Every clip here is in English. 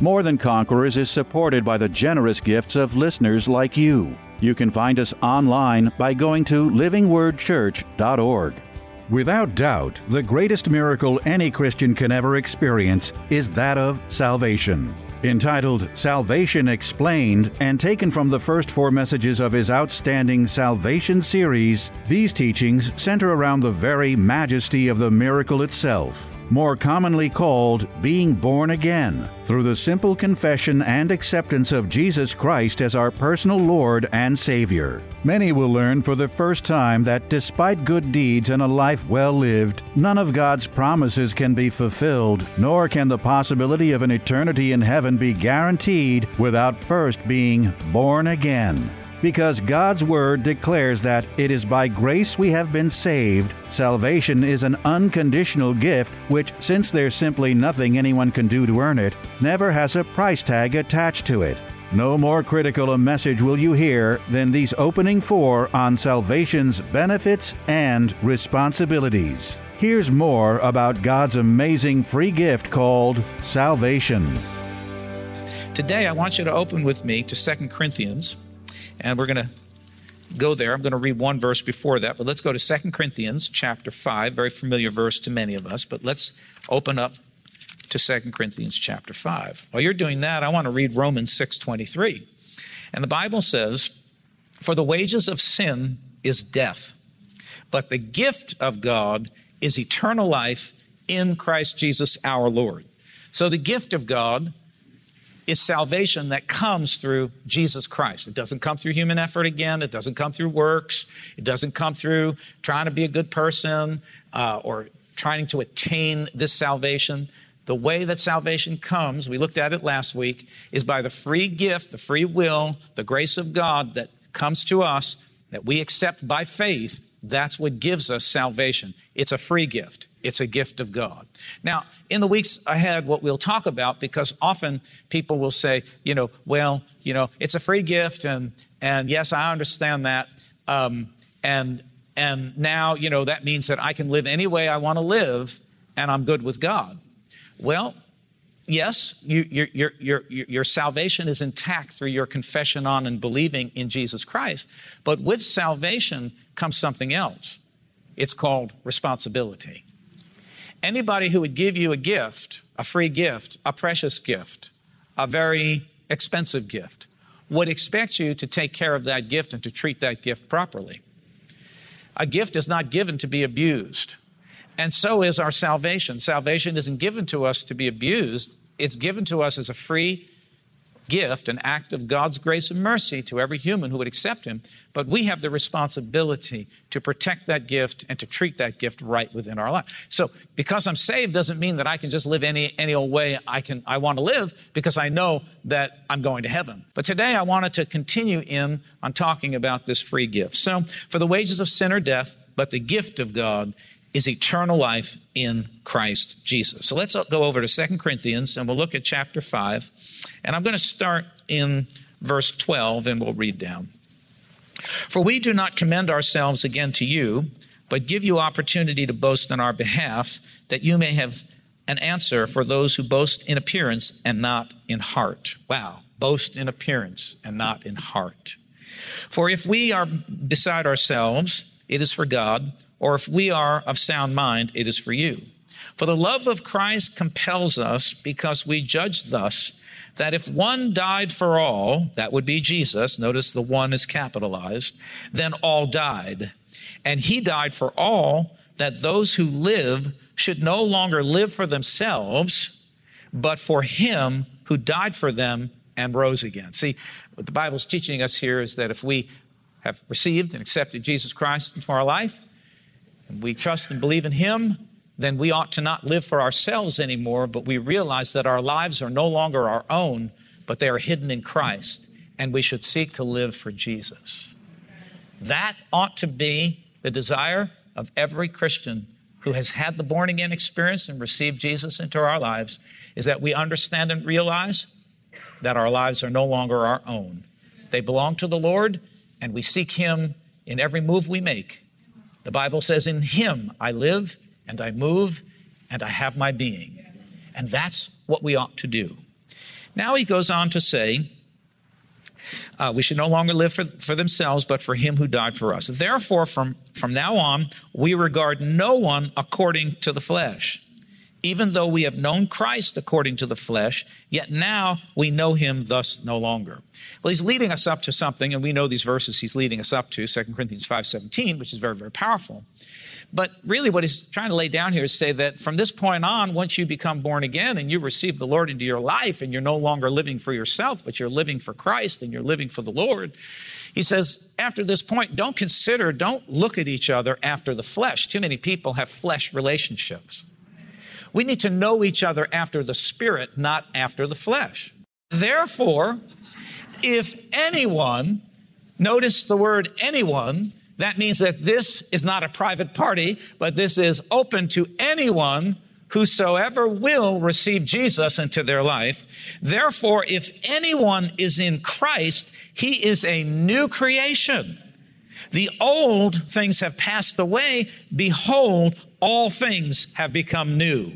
More Than Conquerors is supported by the generous gifts of listeners like you. You can find us online by going to livingwordchurch.org. Without doubt, the greatest miracle any Christian can ever experience is that of salvation. Entitled Salvation Explained and taken from the first four messages of his outstanding Salvation series, these teachings center around the very majesty of the miracle itself more commonly called being born again, through the simple confession and acceptance of Jesus Christ as our personal Lord and Savior. Many will learn for the first time that despite good deeds and a life well lived, none of God's promises can be fulfilled, nor can the possibility of an eternity in heaven be guaranteed without first being born again because God's Word declares that it is by grace we have been saved. Salvation is an unconditional gift, which, since there's simply nothing anyone can do to earn it, never has a price tag attached to it. No more critical a message will you hear than these opening four on salvation's benefits and responsibilities. Here's more about God's amazing free gift called salvation. Today, I want you to open with me to 2 Corinthians and we're going to go there. I'm going to read one verse before that, but let's go to 2 Corinthians chapter 5, very familiar verse to many of us, but let's open up to 2 Corinthians chapter 5. While you're doing that, I want to read Romans 6:23. And the Bible says, "For the wages of sin is death, but the gift of God is eternal life in Christ Jesus our Lord." So the gift of God is salvation that comes through Jesus Christ. It doesn't come through human effort again. It doesn't come through works. It doesn't come through trying to be a good person uh, or trying to attain this salvation. The way that salvation comes, we looked at it last week, is by the free gift, the free will, the grace of God that comes to us that we accept by faith. That's what gives us salvation. It's a free gift. It's a gift of God. Now, in the weeks ahead, what we'll talk about, because often people will say, you know, well, you know, it's a free gift, and and yes, I understand that, um, and and now, you know, that means that I can live any way I want to live, and I'm good with God. Well, yes, you, your, your, your, your salvation is intact through your confession on and believing in Jesus Christ, but with salvation comes something else. It's called responsibility. Anybody who would give you a gift, a free gift, a precious gift, a very expensive gift, would expect you to take care of that gift and to treat that gift properly. A gift is not given to be abused. And so is our salvation. Salvation isn't given to us to be abused, it's given to us as a free gift, an act of God's grace and mercy to every human who would accept Him. But we have the responsibility to protect that gift and to treat that gift right within our life. So, because I'm saved doesn't mean that I can just live any any old way I can I want to live because I know that I'm going to heaven. But today I wanted to continue in on talking about this free gift. So, for the wages of sin are death, but the gift of God is eternal life in Christ Jesus. So let's go over to Second Corinthians and we'll look at chapter 5. And I'm going to start in verse 12 and we'll read down. For we do not commend ourselves again to you, but give you opportunity to boast on our behalf, that you may have an answer for those who boast in appearance and not in heart. Wow, boast in appearance and not in heart. For if we are beside ourselves, it is for God or if we are of sound mind, it is for you. For the love of Christ compels us because we judge thus that if one died for all, that would be Jesus, notice the one is capitalized, then all died. And he died for all that those who live should no longer live for themselves, but for him who died for them and rose again. See, what the Bible's teaching us here is that if we have received and accepted Jesus Christ into our life, and we trust and believe in Him, then we ought to not live for ourselves anymore, but we realize that our lives are no longer our own, but they are hidden in Christ, and we should seek to live for Jesus. That ought to be the desire of every Christian who has had the born again experience and received Jesus into our lives is that we understand and realize that our lives are no longer our own. They belong to the Lord, and we seek Him in every move we make. The Bible says, In Him I live and I move and I have my being. And that's what we ought to do. Now he goes on to say, uh, we should no longer live for, for themselves, but for him who died for us. Therefore, from, from now on, we regard no one according to the flesh. Even though we have known Christ according to the flesh, yet now we know him thus no longer. Well, he's leading us up to something, and we know these verses he's leading us up to, 2 Corinthians 5.17, which is very, very powerful. But really, what he's trying to lay down here is say that from this point on, once you become born again and you receive the Lord into your life, and you're no longer living for yourself, but you're living for Christ and you're living for the Lord, he says, after this point, don't consider, don't look at each other after the flesh. Too many people have flesh relationships. We need to know each other after the spirit, not after the flesh. Therefore, if anyone, notice the word anyone, that means that this is not a private party, but this is open to anyone whosoever will receive Jesus into their life. Therefore, if anyone is in Christ, he is a new creation. The old things have passed away. Behold, all things have become new.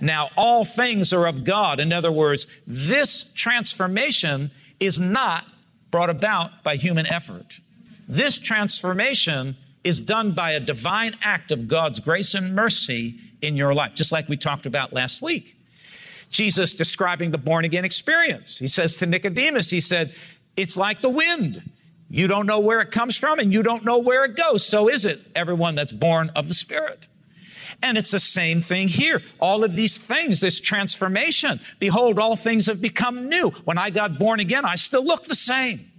Now, all things are of God. In other words, this transformation is not brought about by human effort. This transformation is done by a divine act of God's grace and mercy in your life, just like we talked about last week. Jesus describing the born again experience. He says to Nicodemus, He said, It's like the wind. You don't know where it comes from and you don't know where it goes. So is it everyone that's born of the Spirit. And it's the same thing here. All of these things, this transformation. Behold, all things have become new. When I got born again, I still look the same.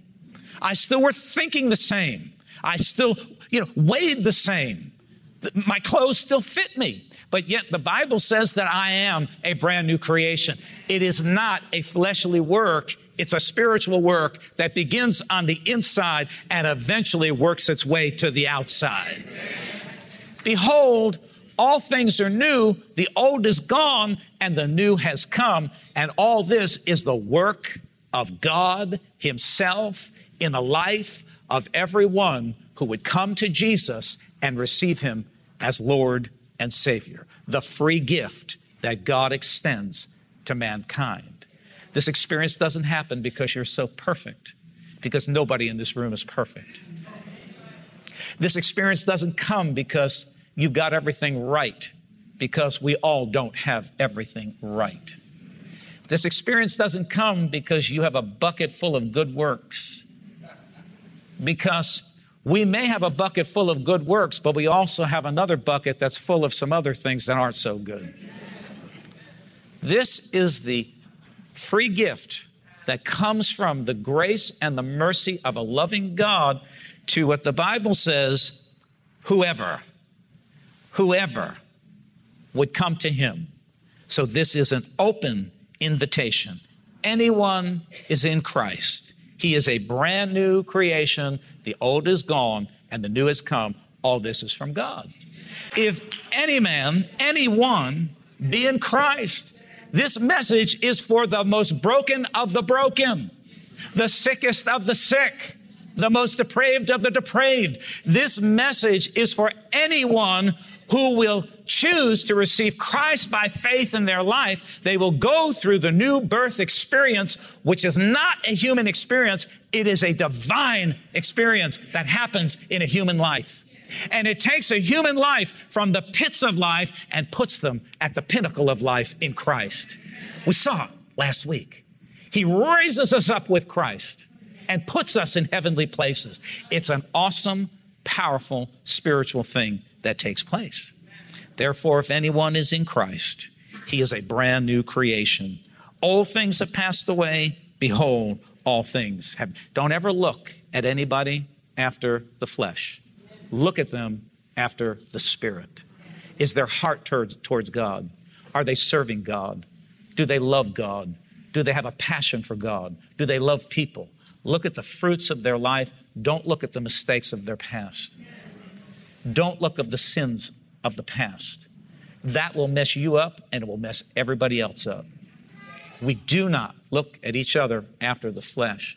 I still were thinking the same. I still, you know, weighed the same. My clothes still fit me. But yet the Bible says that I am a brand new creation. It is not a fleshly work. It's a spiritual work that begins on the inside and eventually works its way to the outside. Behold, all things are new, the old is gone, and the new has come. And all this is the work of God Himself in the life of everyone who would come to Jesus and receive him as Lord and Savior. The free gift that God extends to mankind. This experience doesn't happen because you're so perfect, because nobody in this room is perfect. This experience doesn't come because you've got everything right, because we all don't have everything right. This experience doesn't come because you have a bucket full of good works because we may have a bucket full of good works, but we also have another bucket that's full of some other things that aren't so good. This is the free gift that comes from the grace and the mercy of a loving God to what the Bible says whoever, whoever would come to Him. So this is an open invitation. Anyone is in Christ he is a brand new creation. The old is gone and the new has come. All this is from God. If any man, anyone, be in Christ, this message is for the most broken of the broken, the sickest of the sick, the most depraved of the depraved. This message is for anyone who will choose to receive Christ by faith in their life, they will go through the new birth experience, which is not a human experience. It is a divine experience that happens in a human life. And it takes a human life from the pits of life and puts them at the pinnacle of life in Christ. We saw last week. He raises us up with Christ and puts us in heavenly places. It's an awesome, powerful spiritual thing that takes place. Therefore, if anyone is in Christ, he is a brand new creation. Old things have passed away. Behold, all things have. Don't ever look at anybody after the flesh. Look at them after the Spirit. is their heart towards, towards God? Are they serving God? Do they love God? Do they have a passion for God? Do they love people? Look at the fruits of their life. Don't look at the mistakes of their past. Don't look at the sins of the past. That will mess you up and it will mess everybody else up. We do not look at each other after the flesh.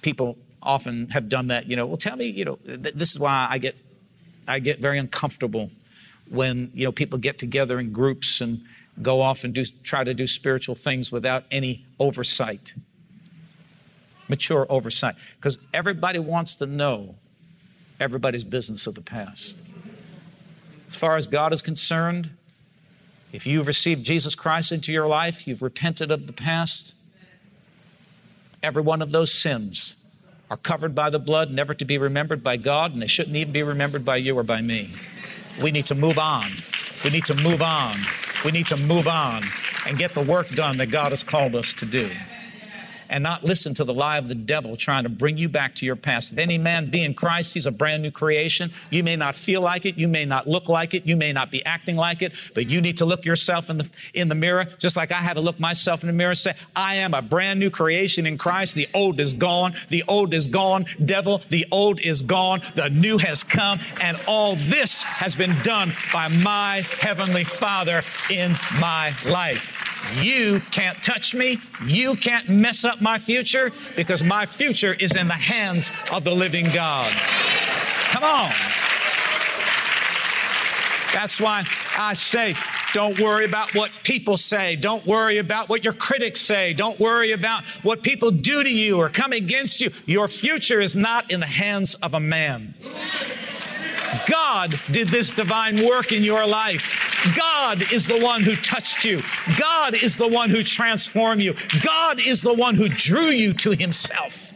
People often have done that, you know, well tell me, you know, th- this is why I get I get very uncomfortable when, you know, people get together in groups and go off and do try to do spiritual things without any oversight. Mature oversight because everybody wants to know everybody's business of the past. As far as God is concerned, if you've received Jesus Christ into your life, you've repented of the past, every one of those sins are covered by the blood, never to be remembered by God, and they shouldn't even be remembered by you or by me. We need to move on. We need to move on. We need to move on and get the work done that God has called us to do and not listen to the lie of the devil trying to bring you back to your past. If any man be in Christ, he's a brand new creation. You may not feel like it, you may not look like it, you may not be acting like it, but you need to look yourself in the in the mirror, just like I had to look myself in the mirror and say, I am a brand new creation in Christ. The old is gone, the old is gone, devil, the old is gone, the new has come, and all this has been done by my heavenly Father in my life. You can't touch me. You can't mess up my future because my future is in the hands of the living God. Come on. That's why I say, don't worry about what people say. Don't worry about what your critics say. Don't worry about what people do to you or come against you. Your future is not in the hands of a man. God did this divine work in your life. God is the one who touched you. God is the one who transformed you. God is the one who drew you to Himself.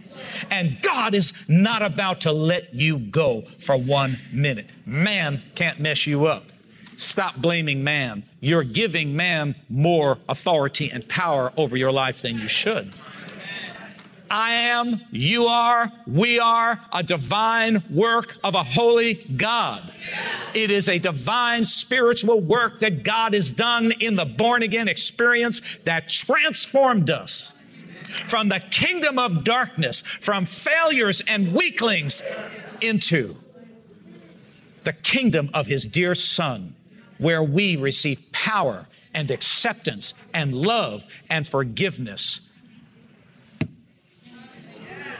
And God is not about to let you go for one minute. Man can't mess you up. Stop blaming man. You're giving man more authority and power over your life than you should. I am, you are, we are a divine work of a holy God. It is a divine spiritual work that God has done in the born again experience that transformed us from the kingdom of darkness, from failures and weaklings into the kingdom of his dear son, where we receive power and acceptance and love and forgiveness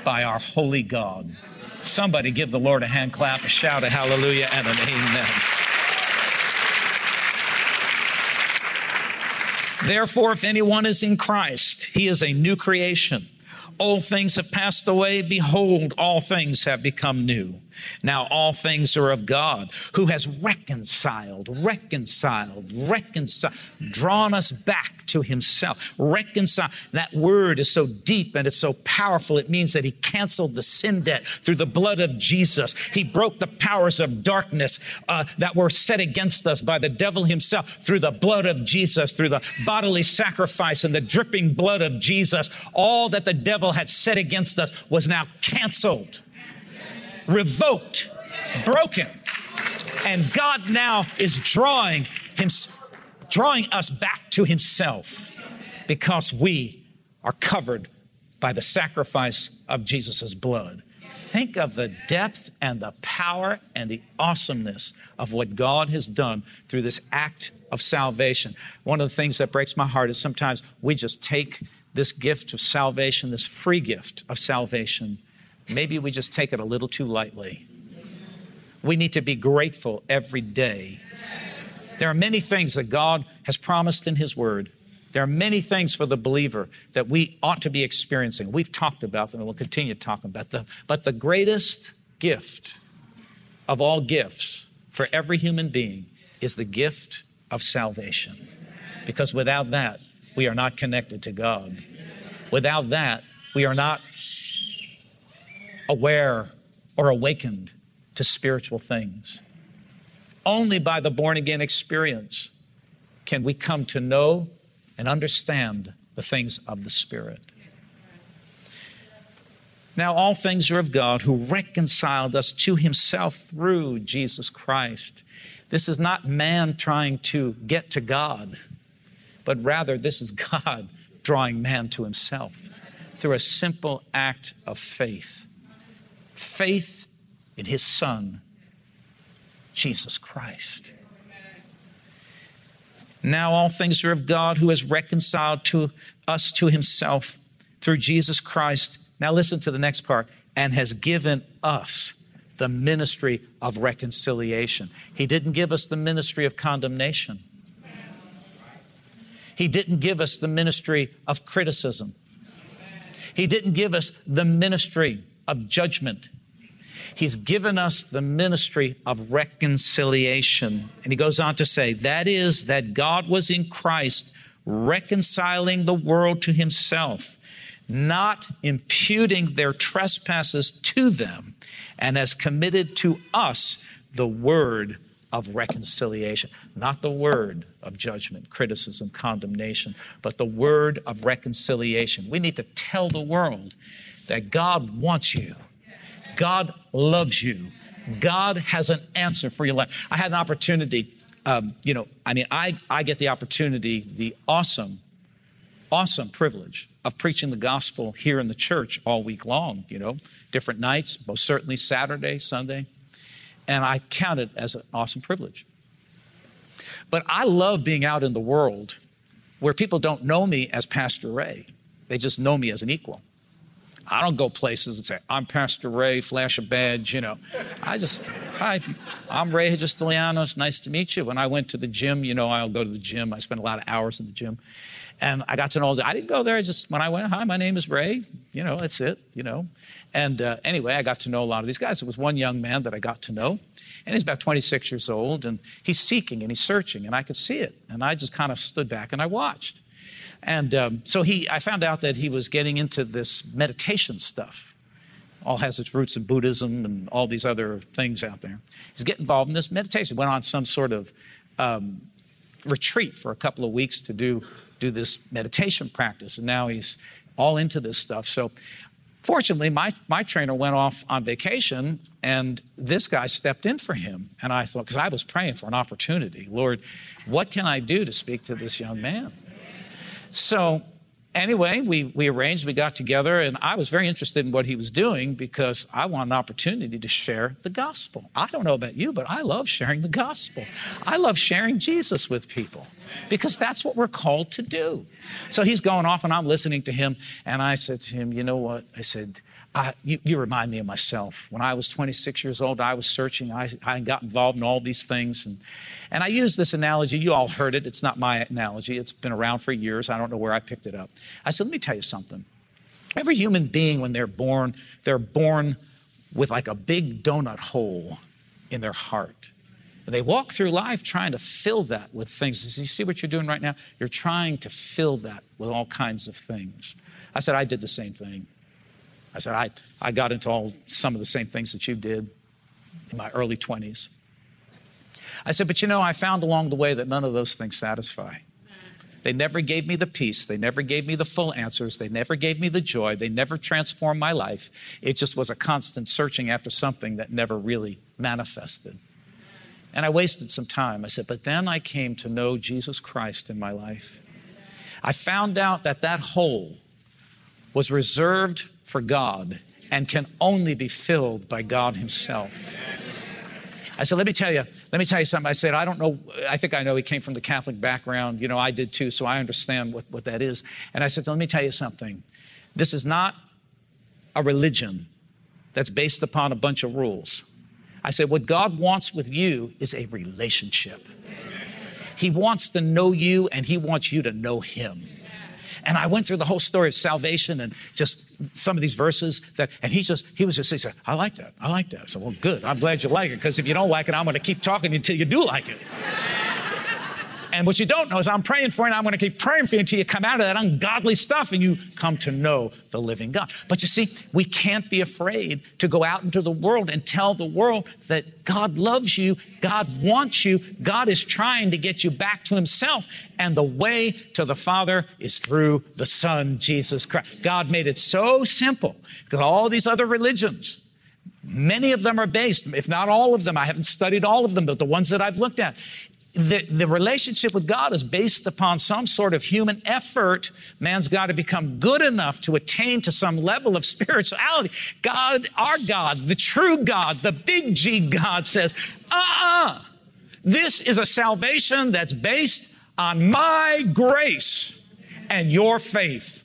by our holy God. Somebody give the Lord a hand clap, a shout, a hallelujah, and an amen. Therefore, if anyone is in Christ, he is a new creation. Old things have passed away. Behold, all things have become new. Now all things are of God who has reconciled, reconciled, reconciled, drawn us back to himself. Reconcile. That word is so deep and it's so powerful. It means that he canceled the sin debt through the blood of Jesus. He broke the powers of darkness uh, that were set against us by the devil himself through the blood of Jesus, through the bodily sacrifice and the dripping blood of Jesus. All that the devil had set against us was now canceled revoked, broken. And God now is drawing him, drawing us back to himself because we are covered by the sacrifice of Jesus' blood. Think of the depth and the power and the awesomeness of what God has done through this act of salvation. One of the things that breaks my heart is sometimes we just take this gift of salvation, this free gift of salvation, maybe we just take it a little too lightly. We need to be grateful every day. There are many things that God has promised in His Word. There are many things for the believer that we ought to be experiencing. We've talked about them and we'll continue to talk about them. But the greatest gift of all gifts for every human being is the gift of salvation. Because without that, we are not connected to God. Without that, we are not aware or awakened to spiritual things. Only by the born again experience can we come to know and understand the things of the Spirit. Now, all things are of God who reconciled us to himself through Jesus Christ. This is not man trying to get to God, but rather this is God drawing man to himself through a simple act of faith. Faith in his Son, Jesus Christ. Now all things are of God who has reconciled to us to himself through Jesus Christ. Now listen to the next part and has given us the ministry of reconciliation. He didn't give us the ministry of condemnation. He didn't give us the ministry of criticism. He didn't give us the ministry of judgment. He's given us the ministry of reconciliation. And he goes on to say, that is, that God was in Christ reconciling the world to himself, not imputing their trespasses to them, and has committed to us the word of reconciliation, not the word of judgment, criticism, condemnation, but the word of reconciliation. We need to tell the world that God wants you, God loves you, God has an answer for your life. I had an opportunity, um, you know, I mean, I, I get the opportunity, the awesome, awesome privilege of preaching the gospel here in the church all week long, you know, different nights, most certainly Saturday, Sunday. And I count it as an awesome privilege. But I love being out in the world where people don't know me as Pastor Ray, they just know me as an equal. I don't go places and say, I'm Pastor Ray, flash a badge, you know. I just, hi, I'm Ray Hagistilianos, nice to meet you. When I went to the gym, you know, I'll go to the gym. I spend a lot of hours in the gym. And I got to know, I didn't go there, I just, when I went, hi, my name is Ray, you know, that's it, you know. And uh, anyway, I got to know a lot of these guys. There was one young man that I got to know, and he's about 26 years old, and he's seeking and he's searching, and I could see it. And I just kind of stood back and I watched. And um, so he, I found out that he was getting into this meditation stuff. All has its roots in Buddhism and all these other things out there. He's getting involved in this meditation. Went on some sort of um, retreat for a couple of weeks to do do this meditation practice, and now he's all into this stuff. So Fortunately, my, my trainer went off on vacation and this guy stepped in for him. And I thought, because I was praying for an opportunity, Lord, what can I do to speak to this young man? So anyway, we, we arranged, we got together, and I was very interested in what he was doing because I want an opportunity to share the gospel. I don't know about you, but I love sharing the gospel. I love sharing Jesus with people because that's what we're called to do. So he's going off, and I'm listening to him, and I said to him, You know what? I said, I, you, you, remind me of myself. When I was 26 years old, I was searching. I, I got involved in all these things. And, and I use this analogy. You all heard it. It's not my analogy, it's been around for years. I don't know where I picked it up. I said, let me tell you something. Every human being, when they're born, they're born with like a big donut hole in their heart. And they walk through life trying to fill that with things. You see what you're doing right now? You're trying to fill that with all kinds of things. I said, I did the same thing. I said, I, I got into all some of the same things that you did in my early 20s. I said, but you know, I found along the way that none of those things satisfy. They never gave me the peace. They never gave me the full answers. They never gave me the joy. They never transformed my life. It just was a constant searching after something that never really manifested. And I wasted some time. I said, but then I came to know Jesus Christ in my life. I found out that that hole was reserved for God and can only be filled by God Himself. I said, let me tell you, let me tell you something. I said, I don't know, I think I know he came from the Catholic background. You know, I did too, so I understand what, what that is. And I said, let me tell you something. This is not a religion that's based upon a bunch of rules. I said, what God wants with you is a relationship. He wants to know you and he wants you to know him. And I went through the whole story of salvation and just some of these verses that, and he just, he was just, he said, I like that. I like that. I said, well, good. I'm glad you like it because if you don't like it, I'm going to keep talking until you do like it. And what you don't know is I'm praying for you and I'm going to keep praying for you until you come out of that ungodly stuff and you come to know the living God. But you see, we can't be afraid to go out into the world and tell the world that God loves you, God wants you, God is trying to get you back to Himself. And the way to the Father is through the Son, Jesus Christ. God made it so simple because all these other religions, Many of them are based, if not all of them, I haven't studied all of them, but the ones that I've looked at. The, the relationship with God is based upon some sort of human effort. Man's got to become good enough to attain to some level of spirituality. God, our God, the true God, the big G God says, uh uh-uh. uh this is a salvation that's based on my grace and your faith.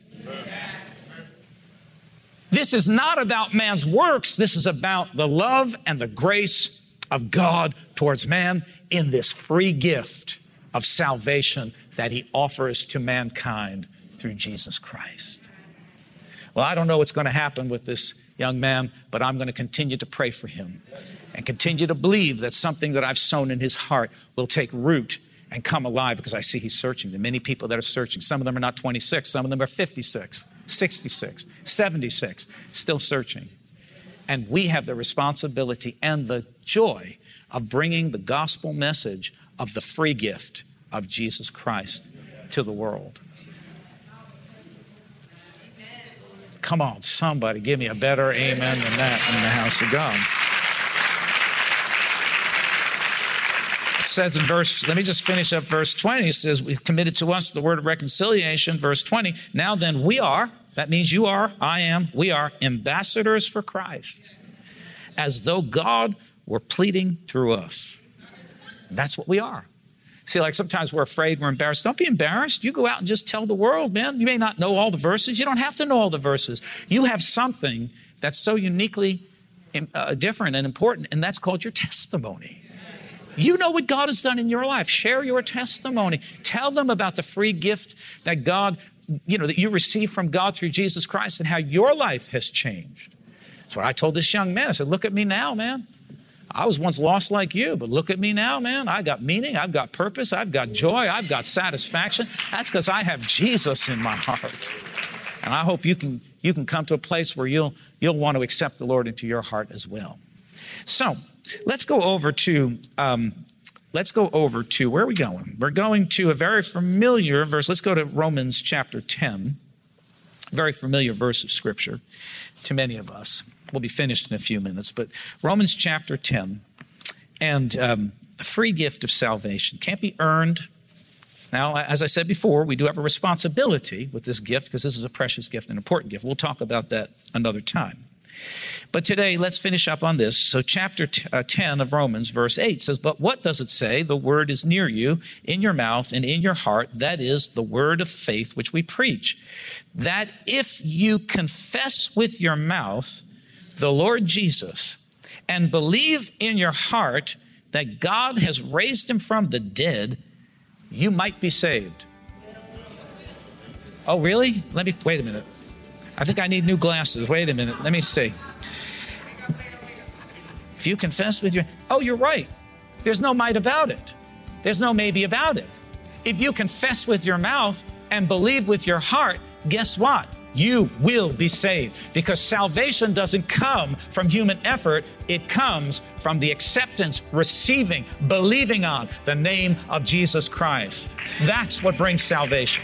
This is not about man's works. This is about the love and the grace of God towards man in this free gift of salvation that he offers to mankind through Jesus Christ. Well, I don't know what's going to happen with this young man, but I'm going to continue to pray for him and continue to believe that something that I've sown in his heart will take root and come alive because I see he's searching. There are many people that are searching. Some of them are not 26, some of them are 56. 66, 76, still searching. And we have the responsibility and the joy of bringing the gospel message of the free gift of Jesus Christ to the world. Come on, somebody give me a better amen than that in the house of God. says in verse, let me just finish up verse 20. It says, We've committed to us the word of reconciliation. Verse 20. Now then, we are, that means you are, I am, we are ambassadors for Christ, as though God were pleading through us. That's what we are. See, like sometimes we're afraid, we're embarrassed. Don't be embarrassed. You go out and just tell the world, man. You may not know all the verses. You don't have to know all the verses. You have something that's so uniquely uh, different and important, and that's called your testimony. You know what God has done in your life. Share your testimony. Tell them about the free gift that God, you know, that you receive from God through Jesus Christ and how your life has changed. That's what I told this young man. I said, Look at me now, man. I was once lost like you, but look at me now, man. I got meaning, I've got purpose, I've got joy, I've got satisfaction. That's because I have Jesus in my heart. And I hope you can you can come to a place where you'll you'll want to accept the Lord into your heart as well. So Let's go over to um, let's go over to where are we going? We're going to a very familiar verse. Let's go to Romans chapter 10. Very familiar verse of scripture to many of us. We'll be finished in a few minutes, but Romans chapter 10 and um, a free gift of salvation can't be earned. Now, as I said before, we do have a responsibility with this gift because this is a precious gift, an important gift. We'll talk about that another time. But today, let's finish up on this. So, chapter t- uh, 10 of Romans, verse 8 says, But what does it say? The word is near you, in your mouth and in your heart. That is the word of faith which we preach. That if you confess with your mouth the Lord Jesus and believe in your heart that God has raised him from the dead, you might be saved. Oh, really? Let me wait a minute. I think I need new glasses. Wait a minute. Let me see. If you confess with your, oh, you're right. There's no might about it. There's no maybe about it. If you confess with your mouth and believe with your heart, guess what? You will be saved because salvation doesn't come from human effort. It comes from the acceptance, receiving, believing on the name of Jesus Christ. That's what brings salvation.